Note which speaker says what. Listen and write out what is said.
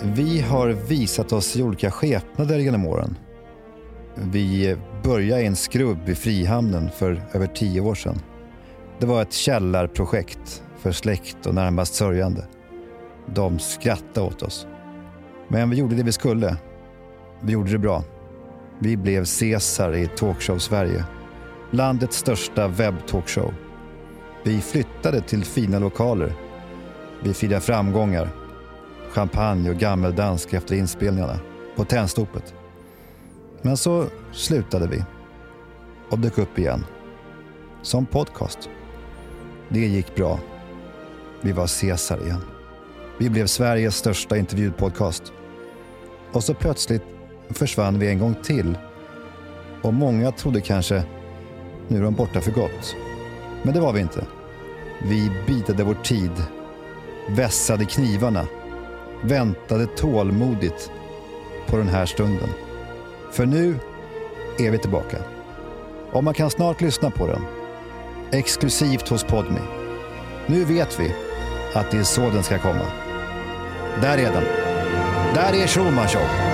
Speaker 1: Vi har visat oss i olika skepnader genom åren. Vi började i en skrubb i Frihamnen för över tio år sedan. Det var ett källarprojekt för släkt och närmast sörjande. De skrattade åt oss. Men vi gjorde det vi skulle. Vi gjorde det bra. Vi blev Caesar i Talkshow-Sverige. Landets största webbtalkshow. Vi flyttade till fina lokaler. Vi firade framgångar. Champagne och gammeldansk efter inspelningarna. På Tennstopet. Men så slutade vi. Och dök upp igen. Som podcast. Det gick bra. Vi var Caesar igen. Vi blev Sveriges största intervjupodcast. Och så plötsligt försvann vi en gång till. Och många trodde kanske, nu är de borta för gott. Men det var vi inte. Vi bitade vår tid, vässade knivarna, väntade tålmodigt på den här stunden. För nu är vi tillbaka. Och man kan snart lyssna på den. Exklusivt hos Podme. Nu vet vi att det är så den ska komma. Där är den. Där är Schulman Show.